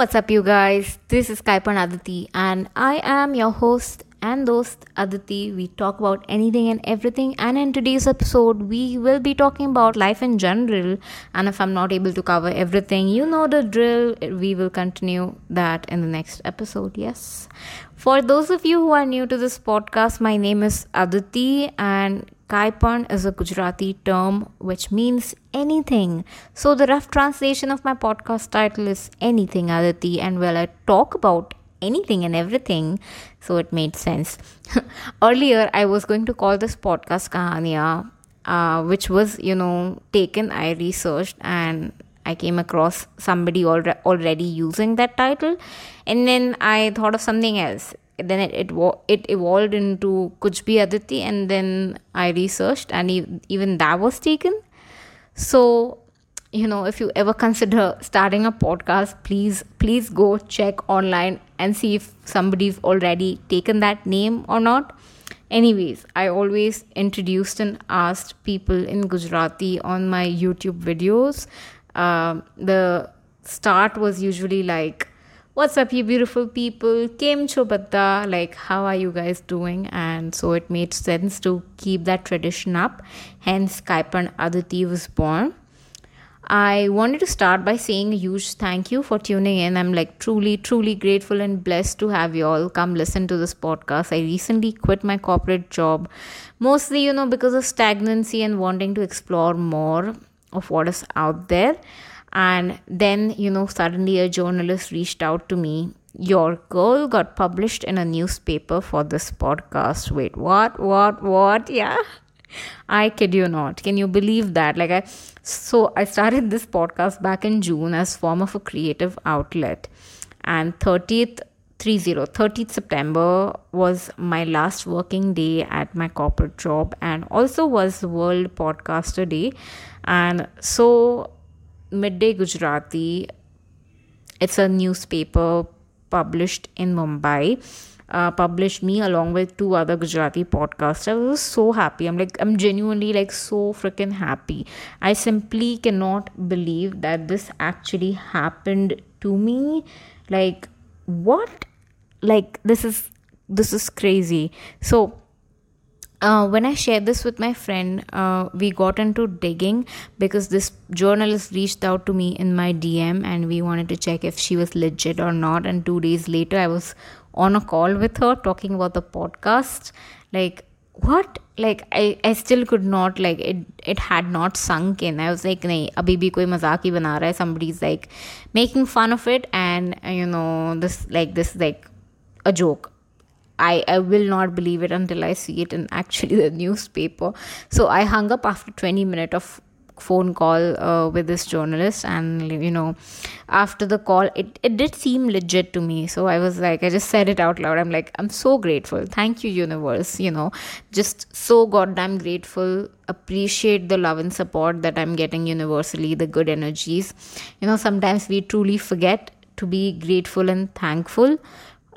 What's up, you guys? This is Kaipan Aditi, and I am your host and host Aditi. We talk about anything and everything, and in today's episode, we will be talking about life in general. And if I'm not able to cover everything, you know the drill. We will continue that in the next episode. Yes. For those of you who are new to this podcast, my name is Aditi, and Kaipan is a Gujarati term which means anything. So, the rough translation of my podcast title is Anything Aditi, and well, I talk about anything and everything, so it made sense. Earlier, I was going to call this podcast Kahania, uh, which was, you know, taken, I researched, and I came across somebody alre- already using that title, and then I thought of something else then it it, it evolved into Kuch Bhi Aditi, and then I researched, and even that was taken. So, you know, if you ever consider starting a podcast, please please go check online and see if somebody's already taken that name or not. Anyways, I always introduced and asked people in Gujarati on my YouTube videos. Uh, the start was usually like what's up you beautiful people? Kem cho like how are you guys doing? And so it made sense to keep that tradition up. Hence kaipan aditi was born. I wanted to start by saying a huge thank you for tuning in. I'm like truly truly grateful and blessed to have you all come listen to this podcast. I recently quit my corporate job mostly you know because of stagnancy and wanting to explore more of what is out there and then, you know, suddenly a journalist reached out to me. Your girl got published in a newspaper for this podcast. Wait, what? What? What? Yeah. I kid you not. Can you believe that? Like I so I started this podcast back in June as form of a creative outlet. And 30th 30 30th September was my last working day at my corporate job and also was World Podcaster Day. And so Midday Gujarati. It's a newspaper published in Mumbai. Uh, published me along with two other Gujarati podcasters. I was so happy. I'm like, I'm genuinely like so freaking happy. I simply cannot believe that this actually happened to me. Like, what? Like, this is this is crazy. So uh, when I shared this with my friend, uh, we got into digging because this journalist reached out to me in my DM and we wanted to check if she was legit or not. And two days later, I was on a call with her talking about the podcast. Like, what? Like, I, I still could not, like, it it had not sunk in. I was like, nahi, abhi bhi koi mazak hi bana hai. Somebody's like making fun of it, and you know, this, like, this, like, a joke I, I will not believe it until I see it in actually the newspaper. So I hung up after 20 minutes of phone call uh, with this journalist and you know after the call it, it did seem legit to me. So i was like i just said it out loud. I'm like i'm so grateful. Thank you universe you know. Just so goddamn grateful. Appreciate the love and support that i'm getting universally the good energies. You know sometimes we truly forget to be grateful and thankful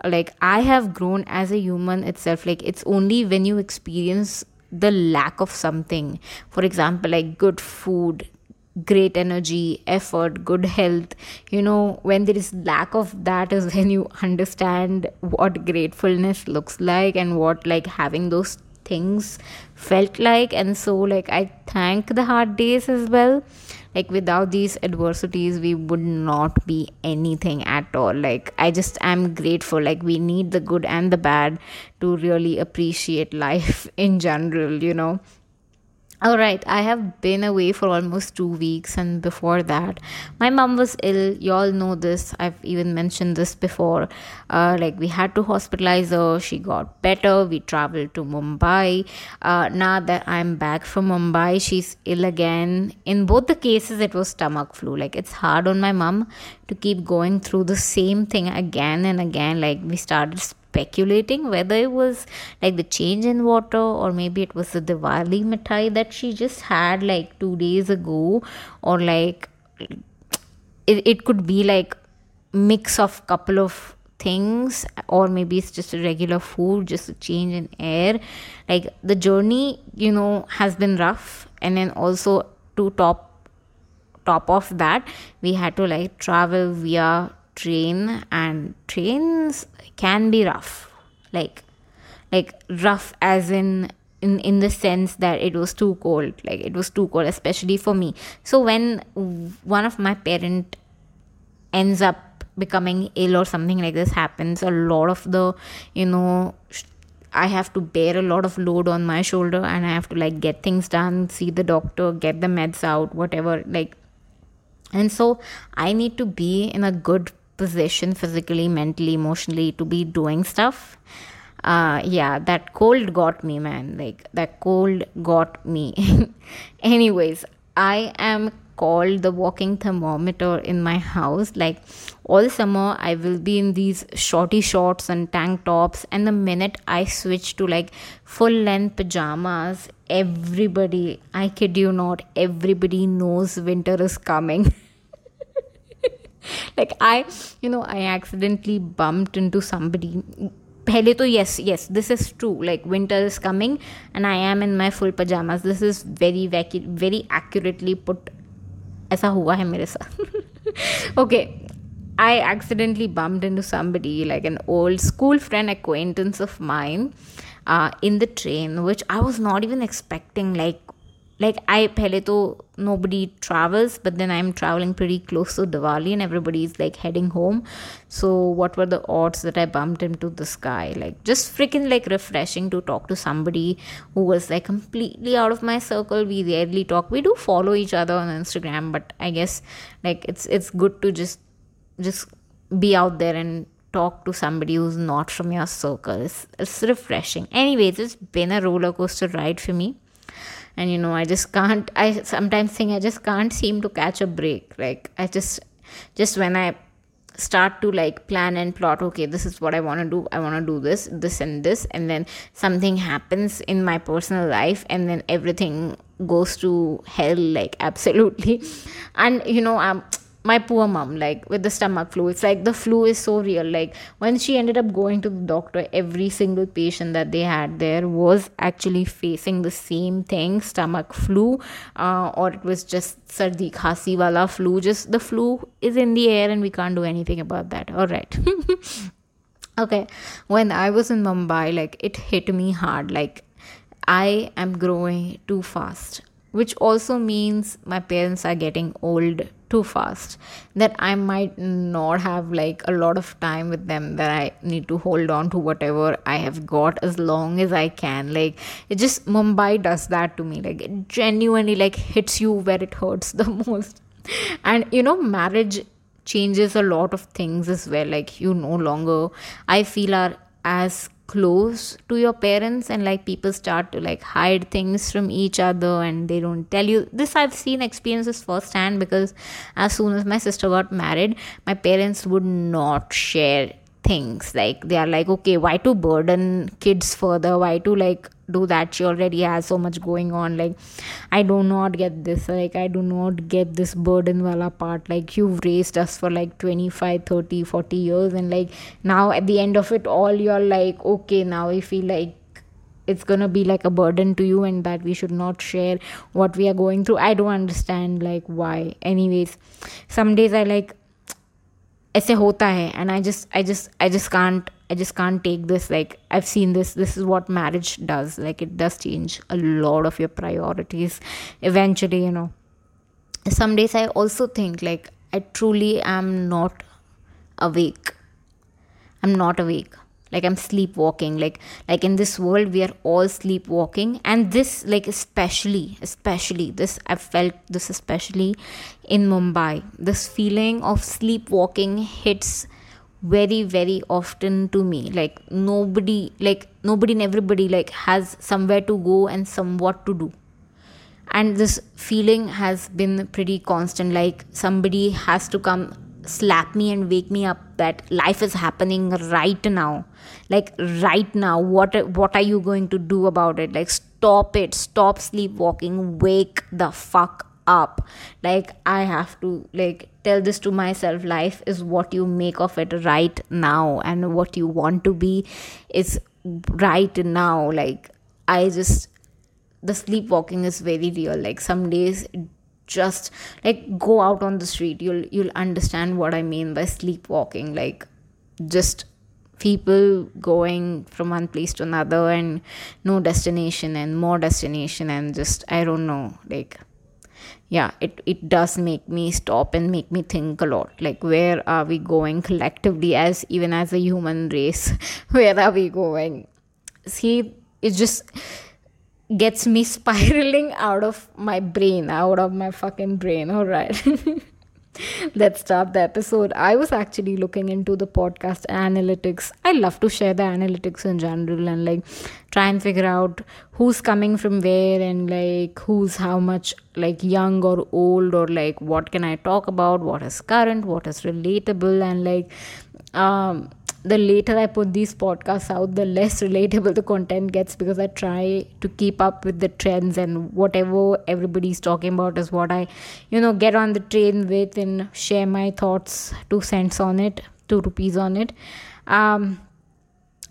like i have grown as a human itself like it's only when you experience the lack of something. For example like good food great energy effort good health. You know when there is lack of that is when you understand what gratefulness looks like and what like having those things felt like. And so like i thank the hard days as well like without these adversities we would not be anything at all. Like i just am grateful. Like we need the good and the bad to really appreciate life in general you know all right, I have been away for almost two weeks, and before that, my mom was ill. You all know this. I've even mentioned this before. Uh, like, we had to hospitalize her. She got better. We traveled to Mumbai. Uh, now that I'm back from Mumbai, she's ill again. In both the cases, it was stomach flu. Like, it's hard on my mom to keep going through the same thing again and again. Like, we started speculating whether it was like the change in water or maybe it was the Diwali mithai that she just had like two days ago or like it, it could be like mix of couple of things or maybe it's just a regular food just a change in air. Like the journey you know has been rough and then also to top top of that we had to like travel via train and trains can be rough. Like like rough as in in in the sense that it was too cold. Like it was too cold especially for me. So when one of my parent ends up becoming ill or something like this happens a lot of the you know I have to bear a lot of load on my shoulder and I have to like get things done, see the doctor, get the meds out, whatever. Like, and so I need to be in a good physically, mentally, emotionally to be doing stuff. Uh, yeah, that cold got me, man. Like, that cold got me. Anyways, I am called the walking thermometer in my house like all summer i will be in these shorty shorts and tank tops and the minute i switch to like full length pajamas everybody i kid you not everybody knows winter is coming like i you know i accidentally bumped into somebody पहले तो yes yes this is true like winter is coming and i am in my full pajamas this is very very accurately put ऐसा हुआ है मेरे साथ okay I accidentally bumped into somebody, like an old school friend acquaintance of mine, uh, in the train, which I was not even expecting. Like, like I pehle to nobody travels, but then I'm traveling pretty close to Diwali and everybody's like heading home. So what were the odds that I bumped into this guy? Like just freaking like refreshing to talk to somebody who was like completely out of my circle. We rarely talk. We do follow each other on Instagram, but I guess like it's it's good to just just be out there and talk to somebody who's not from your circle. It's, it's refreshing. Anyways, it's been a roller coaster ride for me and you know i just can't i sometimes think i just can't seem to catch a break. Like i just just when i start to like plan and plot okay this is what i want to do i want to do this this and this and then something happens in my personal life and then everything goes to hell like absolutely. And you know i'm my poor mom like with the stomach flu. It's like the flu is so real. Like when she ended up going to the doctor every single patient that they had there was actually facing the same thing stomach flu uh, or it was just sardi khasi wala flu. Just the flu is in the air and we can't do anything about that. All right. Okay. When i was in mumbai like it hit me hard. Like i am growing too fast which also means my parents are getting old too fast that i might not have like a lot of time with them that i need to hold on to whatever i have got as long as i can. Like it just mumbai does that to me. Like it genuinely like hits you where it hurts the most. And you know marriage changes a lot of things as well. Like you no longer i feel are as close to your parents and like people start to like hide things from each other and they don't tell you. This i've seen experiences firsthand because as soon as my sister got married my parents would not share things. Like they are like okay why to burden kids further? Why to like do that? She already has so much going on. Like i do not get this. Like i do not get this burden wala part. Like you've raised us for like 25 30 40 years. And like now at the end of it all you're like okay now i feel like it's gonna be like a burden to you and that we should not share what we are going through. I don't understand like why. Anyways some days i like ऐसे होता है and I just I just I just can't I just can't take this. Like, I've seen this. This is what marriage does. Like, it does change a lot of your priorities eventually, you know. Some days I also think, like, I truly am not awake. I'm not awake like i'm sleepwalking. Like like in this world we are all sleepwalking. And this like especially especially this i felt this especially in mumbai. This feeling of sleepwalking hits very very often to me. Like nobody like nobody and everybody like has somewhere to go and somewhat to do. And this feeling has been pretty constant. Like somebody has to come slap me and wake me up that life is happening right now. Like right now what what are you going to do about it? Like stop it. Stop sleepwalking. Wake the fuck up. Like i have to like tell this to myself. Life is what you make of it right now. And what you want to be is right now. Like i just the sleepwalking is very real. Like some days just like go out on the street you'll you'll understand what i mean by sleepwalking. Like just people going from one place to another and no destination and more destination and just i don't know like yeah it, it does make me stop and make me think a lot. Like where are we going collectively as even as a human race? Where are we going? See it's just gets me spiraling out of my brain out of my fucking brain all right let's start the episode. I was actually looking into the podcast analytics. I love to share the analytics in general and like try and figure out who's coming from where and like who's how much like young or old or like what can I talk about, what is current, what is relatable, and like um the later I put these podcasts out, the less relatable the content gets because I try to keep up with the trends and whatever everybody's talking about is what I, you know, get on the train with and share my thoughts, two cents on it, two rupees on it. Um,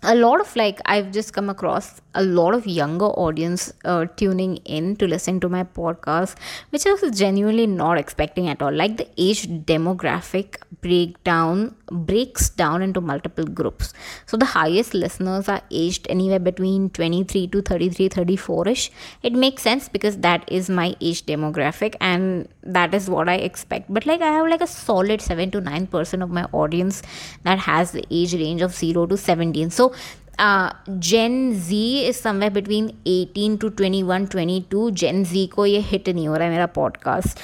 a lot of like i've just come across a lot of younger audience uh, tuning in to listen to my podcast which i was genuinely not expecting at all like the age demographic breakdown breaks down into multiple groups. So the highest listeners are aged anywhere between 23 to 33 34ish it makes sense because that is my age demographic and that is what i expect. But like i have like a solid 7 to 9 percent of my audience that has the age range of 0 to 17 so Gen Z is somewhere between 18 to 21 22 Gen Z को ये hit नहीं हो रहा है मेरा podcast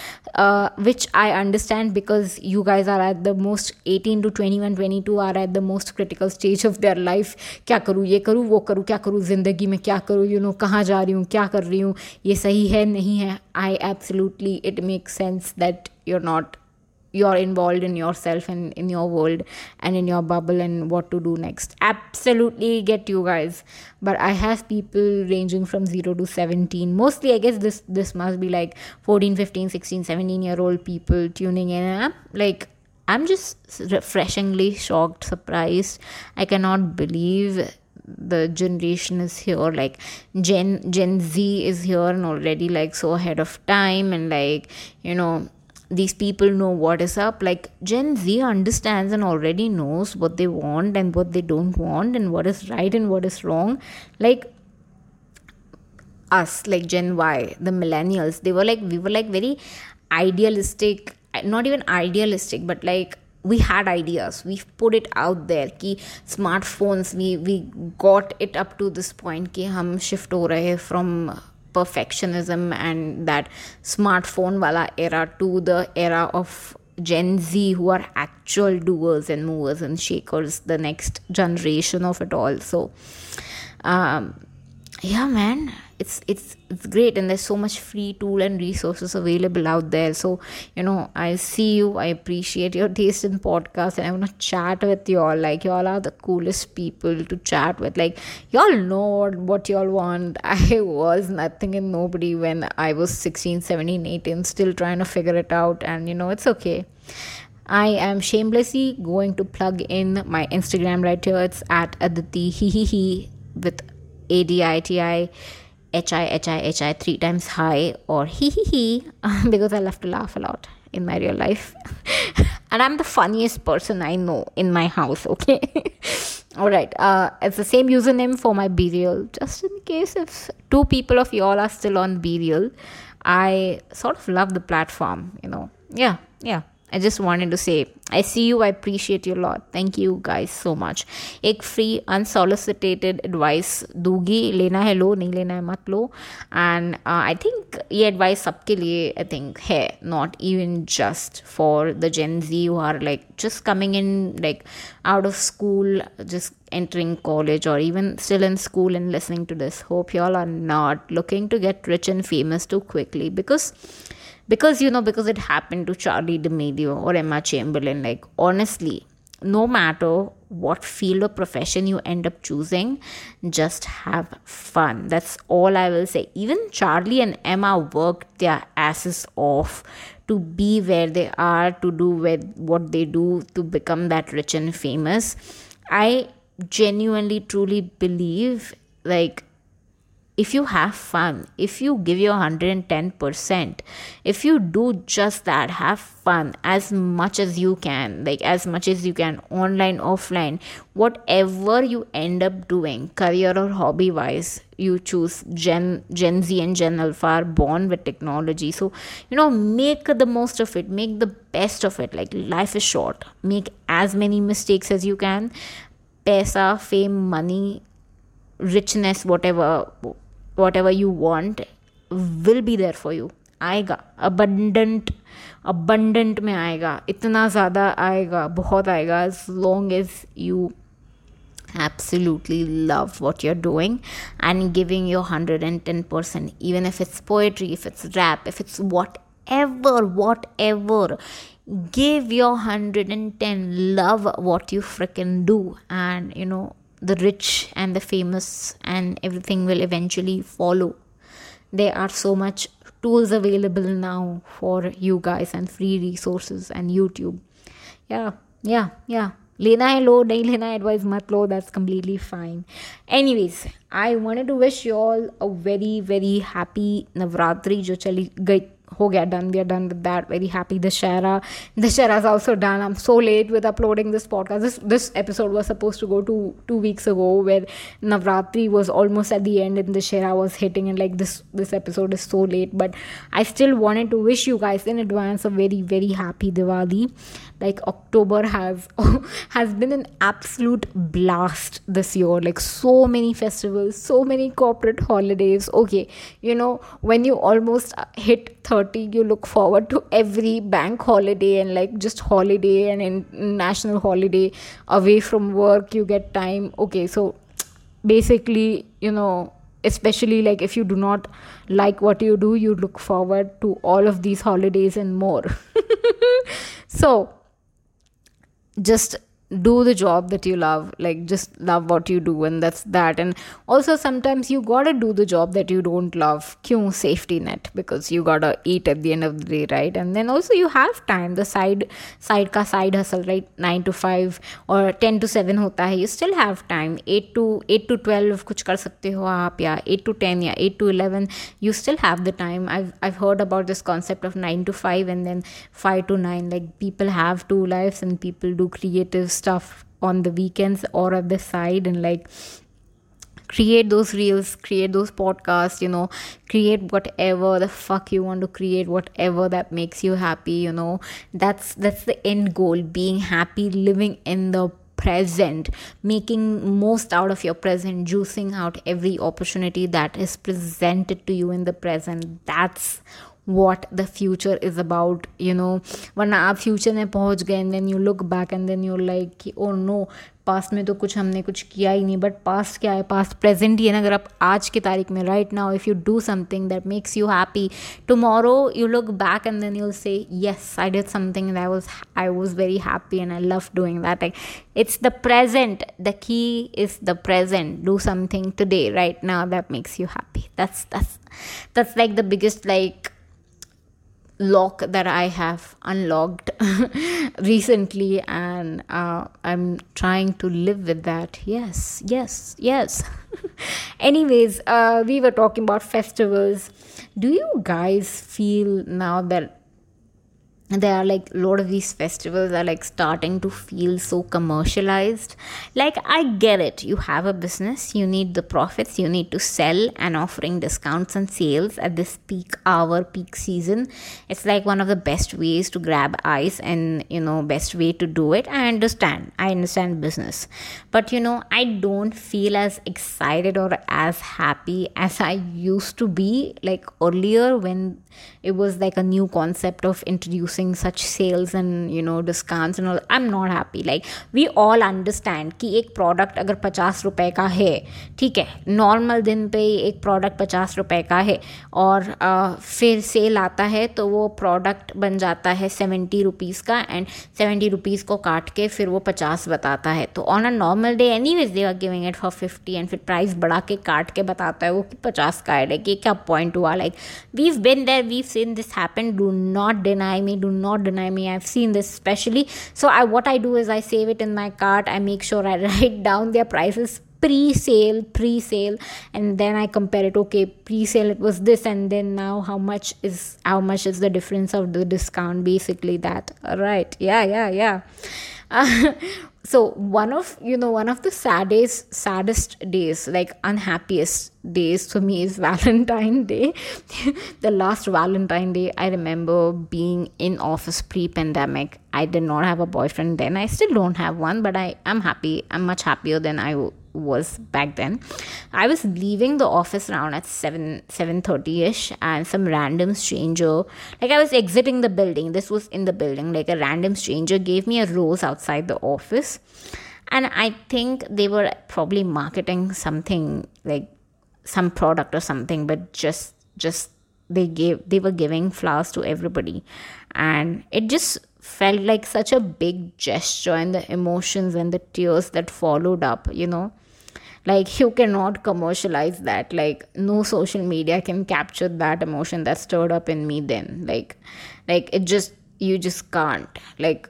which I understand because you guys are at the most 18 to 21 22 are at the most critical stage of their life क्या करूँ, ये करूँ, वो करूँ, क्या करूँ, ज़िंदगी में क्या करूँ यू नो कहाँ जा रही हूँ, क्या कर रही हूँ, ये सही है, नहीं है? I absolutely it make sense that you're not you're involved in yourself and in your world and in your bubble and what to do next. Absolutely get you guys. But i have people ranging from 0 to 17 mostly i guess this this must be like 14 15 16 17 year old people tuning in. I'm like i'm just refreshingly shocked surprised. I cannot believe the generation is here. Like gen gen z is here and already like so ahead of time and like you know these people know what is up. Like gen z understands and already knows what they want and what they don't want and what is right and what is wrong. Like us like gen y the millennials they were like we were like very idealistic not even idealistic but like we had ideas. We put it out there ki smartphones we we got it up to this point ki hum shift ho rahe from perfectionism and that smartphone wala era to the era of Gen Z who are actual doers and movers and shakers, the next generation of it all. So, um, yeah, man, it's it's it's great and there's so much free tool and resources available out there. So you know i see you i appreciate your taste in podcast and i want to chat with y'all like y'all are the coolest people to chat with. Like y'all know what, what y'all want. I was nothing and nobody when i was 16 17 18 still trying to figure it out and you know it's okay. I am shamelessly going to plug in my Instagram right here. It's at Aditi he he he with A D I T I H I H I H I three times high or he he he because I love to laugh a lot in my real life. and I'm the funniest person I know in my house, okay? Alright, uh, it's the same username for my BeReal. Just in case if two people of y'all are still on BeReal, I sort of love the platform, you know. Yeah, yeah. I just wanted to say, I see you, I appreciate you a lot. Thank you guys so much. एक free unsolicited advice दूंगी लेना है लो नहीं लेना है मत लो and uh, I think ये advice सबके लिए I think है not even just for the Gen Z who are like just coming in like out of school just entering college or even still in school and listening to this hope y'all are not looking to get rich and famous too quickly because because you know because it happened to charli d'amelio or emma chamberlain like honestly no matter what field or profession you end up choosing just have fun. That's all i will say. Even charli and emma worked their asses off to be where they are to do with what they do to become that rich and famous. I genuinely truly believe like if you have fun, if you give your 110%, if you do just that, have fun as much as you can, like as much as you can, online, offline, whatever you end up doing, career or hobby wise, you choose Gen Gen Z and Gen Alpha are born with technology. So, you know, make the most of it, make the best of it. Like life is short. Make as many mistakes as you can. Pesa, fame, money, richness, whatever whatever you want will be there for you आएगा abundant abundant में आएगा इतना ज़्यादा आएगा बहुत आएगा as long as you absolutely love what you're doing and giving your 110% even if it's poetry if it's rap if it's whatever whatever give your 110 love what you freaking do and you know the rich and the famous and everything will eventually follow there are so much tools available now for you guys and free resources and youtube yeah yeah yeah लेना है लो नहीं लेना है advice मत लो that's completely fine anyways I wanted to wish you all a very very happy Navratri जो चली गई ho get done we are done with that very happy. Dussehra the shara is also done. I'm so late with uploading this podcast. This this episode was supposed to go to two weeks ago where navratri was almost at the end and Dussehra was hitting and like this this episode is so late. But i still wanted to wish you guys in advance a very very happy diwali. Like october has has been an absolute blast this year. Like so many festivals so many corporate holidays. Okay you know when you almost hit 30 you look forward to every bank holiday and like just holiday and in national holiday away from work you get time. Okay so basically you know especially like if you do not like what you do you look forward to all of these holidays and more. So just do the job that you love like just love what you do and that's that. And also sometimes you gotta do the job that you don't love. Kyun safety net because you gotta eat at the end of the day right? And then also you have time. The side side ka side hustle right? 9 to 5 or 10 to 7 hota hai you still have time. 8 to 8 to 12 kuch kar sakte ho aap ya 8 to 10 ya 8 to 11 you still have the time. I've i've heard about this concept of 9 to 5 and then 5 to 9 like people have two lives and people do creative stuff on the weekends or at the side and like create those reels create those podcasts you know create whatever the fuck you want to create whatever that makes you happy you know. That's that's the end goal being happy living in the present making most out of your present juicing out every opportunity that is presented to you in the present. That's what the future is about you know वरना आप future में पहुंच गए and then you look back and then you like कि oh know past में तो कुछ हमने कुछ किया ही नहीं बट पास्ट क्या है पास्ट प्रेजेंट ही है ना अगर आप आज की तारीख में right now if you do something that makes you happy tomorrow you look back and then you'll say yes I did something I was I was very happy and I love doing that like it's the present the key is the present do something today right now that makes you happy that's that's that's like the biggest like lock that I have unlocked recently, and uh, I'm trying to live with that. Yes, yes, yes. Anyways, uh, we were talking about festivals. Do you guys feel now that there are like a lot of these festivals are like starting to feel so commercialized. Like i get it. You have a business. You need the profits. You need to sell and offering discounts and sales at this peak hour peak season. It's like one of the best ways to grab eyes and you know best way to do it. I understand. I understand business. But you know i don't feel as excited or as happy as i used to be like earlier when it was like a new concept of introducing such sales and you know discounts and all i'm not happy. Like we all understand कि एक product अगर पचास रुपए का है ठीक है normal दिन पे एक प्रोडक्ट पचास रुपए का है और आ, फिर सेल आता है तो वो प्रोडक्ट बन जाता है सेवेंटी रुपीज़ का एंड सेवेंटी रुपीज़ को काट के फिर वो पचास बताता है। तो on a normal day anyways they are giving it for fifty and फिर प्राइस बढ़ा के काट के बताता है वो कि पचास का है। लाइक ये क्या पॉइंट हुआ? Like we've been there we've seen this happen do not deny me do not deny me. I've seen this especially so i what i do is i save it in my cart. I make sure i write down their prices pre-sale pre-sale and then i compare it. Okay pre-sale it was this and then now how much is how much is the difference of the discount? Basically that. Right. Yeah yeah yeah. Uh, so one of you know one of the saddest saddest days like unhappiest days for me is valentine day. The last valentine day i remember being in office pre-pandemic. I did not have a boyfriend then. I still don't have one but i am happy i'm much happier than i was back then. I was leaving the office around at 7 7.30ish and some random stranger like i was exiting the building. This was in the building. Like a random stranger gave me a rose outside the office. And i think they were probably marketing something like some product or something but just just they gave they were giving flowers to everybody. And it just felt like such a big gesture and the emotions and the tears that followed up you know like you cannot commercialize that. Like no social media can capture that emotion that stirred up in me then. Like like it just you just can't. Like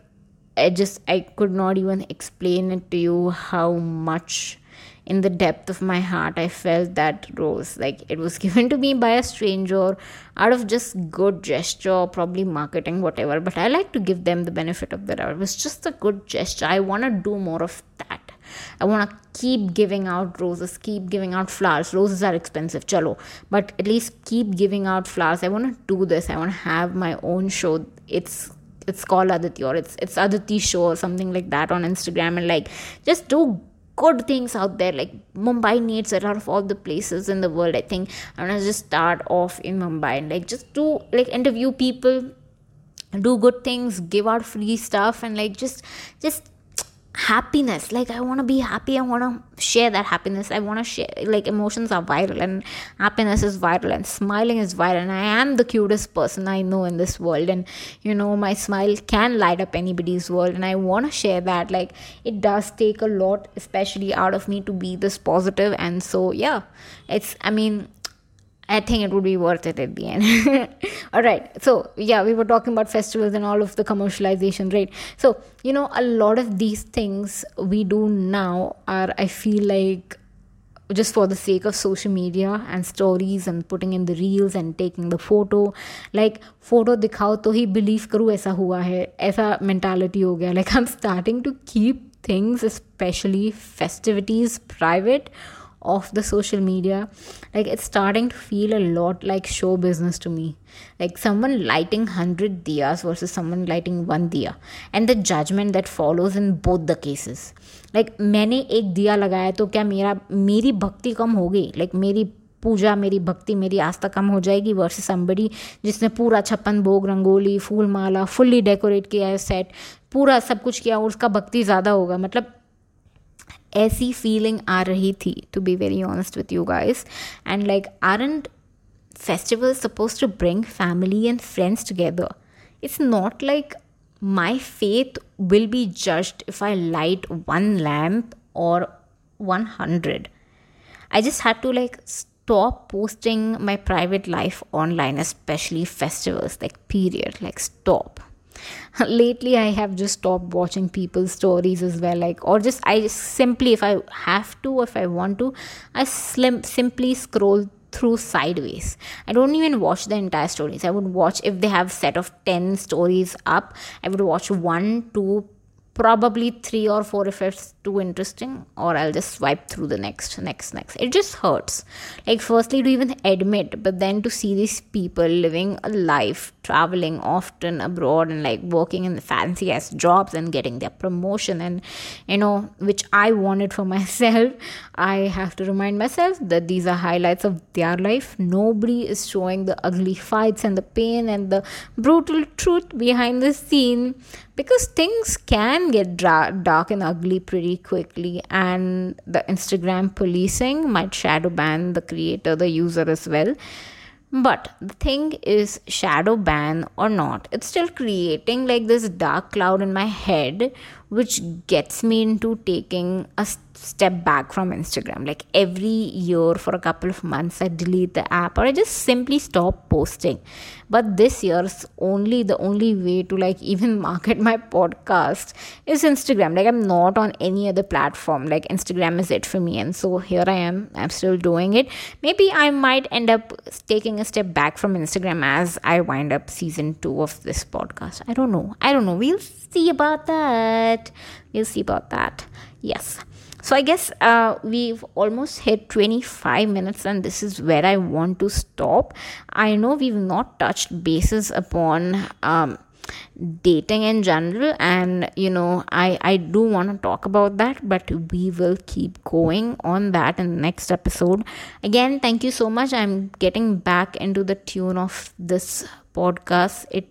i just i could not even explain it to you how much in the depth of my heart i felt that rose. Like it was given to me by a stranger out of just good gesture probably marketing whatever but i like to give them the benefit of the doubt. It was just a good gesture. I want to do more of that I want to keep giving out roses, keep giving out flowers. Roses are expensive, chalo, but at least keep giving out flowers. I want to do this. I want to have my own show. It's it's called Aditi or it's it's Aditi show or something like that on Instagram and like just do good things out there. Like Mumbai needs it out of all the places in the world. I think I want to just start off in Mumbai and like just do like interview people do good things give out free stuff and like just just happiness. Like i want to be happy. I want to share that happiness. I want to share like emotions are viral and happiness is viral and smiling is viral. And i am the cutest person i know in this world. And you know my smile can light up anybody's world. And i want to share that. Like it does take a lot especially out of me to be this positive. And so yeah it's i mean I think it would be worth it at the end. all right. So, yeah, we were talking about festivals and all of the commercialization, right? So, you know, a lot of these things we do now are, I feel like, just for the sake of social media and stories and putting in the reels and taking the photo like photo दिखाओ तो ही believe करूँ ऐसा हुआ है ऐसा mentality हो गया like I'm starting to keep things especially festivities private of the social media like it's starting to feel a lot like show business to me like someone lighting 100 diyas versus someone lighting one diya and the judgment that follows in both the cases like मैंने एक दिया लगाया तो क्या मेरा मेरी भक्ति कम हो गई like, मेरी पूजा मेरी भक्ति मेरी आस्था कम हो जाएगी वर्सेस समबड़ी जिसने पूरा छप्पन भोग रंगोली फूल माला फुल्ली डेकोरेट किया है सेट पूरा सब कुछ किया और उसका भक्ति ज़्यादा होगा मतलब ऐसी फीलिंग आ रही थी to be very honest with you guys and like aren't festivals supposed to bring family and friends together. It's not like my faith will be judged if I light one lamp or 100. I just had to like stop posting my private life online, especially festivals, like, period, like, stop. lately i have just stopped watching people's stories as well like or just i just simply if i have to if i want to i slim, simply scroll through sideways. I don't even watch the entire stories. I would watch if they have set of 10 stories up i would watch one two probably three or four if it's too interesting or i'll just swipe through the next next next. It just hurts. Like firstly to even admit but then to see these people living a life traveling often abroad and like working in the fancy ass jobs and getting their promotion and you know which i wanted for myself i have to remind myself that these are highlights of their life. Nobody is showing the ugly fights and the pain and the brutal truth behind the scene because things can get dra- dark and ugly pretty quickly and the instagram policing might shadow ban the creator the user as well. But the thing is shadow ban or not it's still creating like this dark cloud in my head which gets me into taking a step back from Instagram. Like every year for a couple of months, I delete the app or I just simply stop posting. But this year's only the only way to like even market my podcast is Instagram. Like I'm not on any other platform. Like Instagram is it for me. And so here I am. I'm still doing it. Maybe I might end up taking a step back from Instagram as I wind up season two of this podcast. I don't know. I don't know. We'll see about that. We'll see about that. Yes. So I guess uh, we've almost hit 25 minutes, and this is where I want to stop. I know we've not touched bases upon. Um, dating in general and you know i i do want to talk about that but we will keep going on that in the next episode again thank you so much i'm getting back into the tune of this podcast it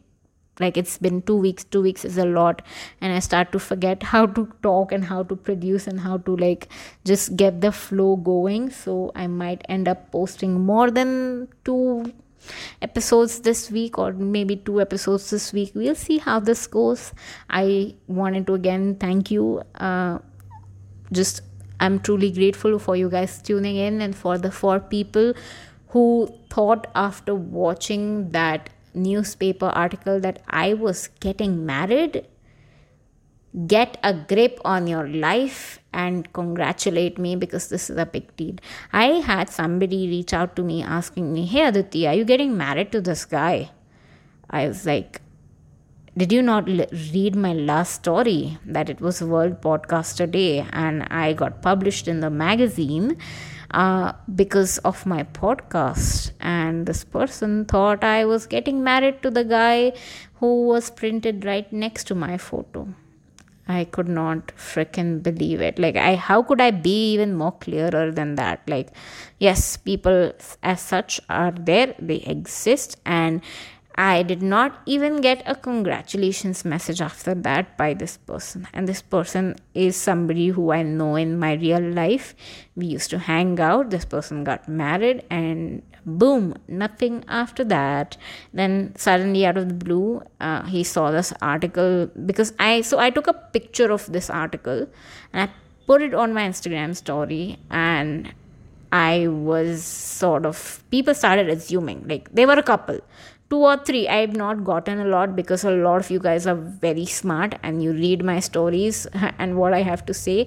like it's been two weeks two weeks is a lot. And i start to forget how to talk and how to produce and how to like just get the flow going. So i might end up posting more than two episodes this week or maybe two episodes this week. We'll see how this goes. I wanted to again thank you. Uh, just i'm truly grateful for you guys tuning in and for the four people who thought after watching that newspaper article that I was getting married, get a grip on your life and congratulate me because this is a big deal. I had somebody reach out to me asking me, Hey Aditi, are you getting married to this guy? I was like, Did you not l- read my last story that it was World Podcaster Day and I got published in the magazine? Uh, because of my podcast. And this person thought I was getting married to the guy who was printed right next to my photo. I could not freaking believe it. Like, I how could I be even more clearer than that? Like, yes, people as such are there, they exist, and I did not even get a congratulations message after that by this person. And this person is somebody who I know in my real life. We used to hang out. This person got married, and boom, nothing after that. Then suddenly, out of the blue, uh, he saw this article because I so I took a picture of this article and I put it on my Instagram story and I was sort of people started assuming like they were a couple two or three i've not gotten a lot because a lot of you guys are very smart and you read my stories and what i have to say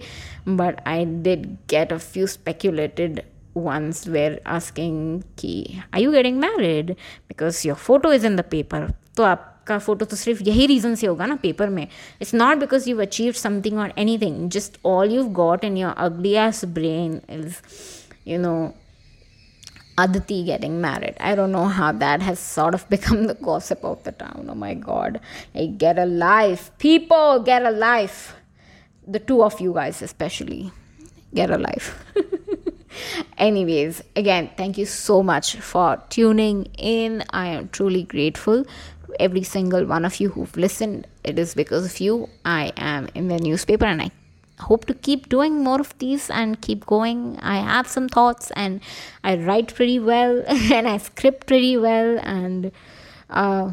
but i did get a few speculated ones were asking ki are you getting married because your photo is in the paper तो आपका photo तो सिर्फ यही reason से होगा ना paper में it's not because you achieve something और anything just all you got in your ugly ass brain is you know Aditi getting married. I don't know how that has sort of become the gossip of the town. Oh my god. Like, get a life. People, get a life. The two of you guys, especially. Get a life. Anyways, again, thank you so much for tuning in. I am truly grateful to every single one of you who've listened. It is because of you I am in the newspaper and I hope to keep doing more of these and keep going. I have some thoughts and I write pretty well and I script pretty well. And uh,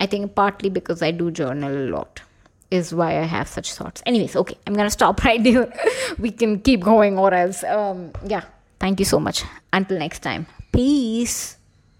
I think partly because I do journal a lot is why I have such thoughts. Anyways, okay, I'm gonna stop right here. we can keep going or else. Um, yeah, thank you so much. Until next time, peace.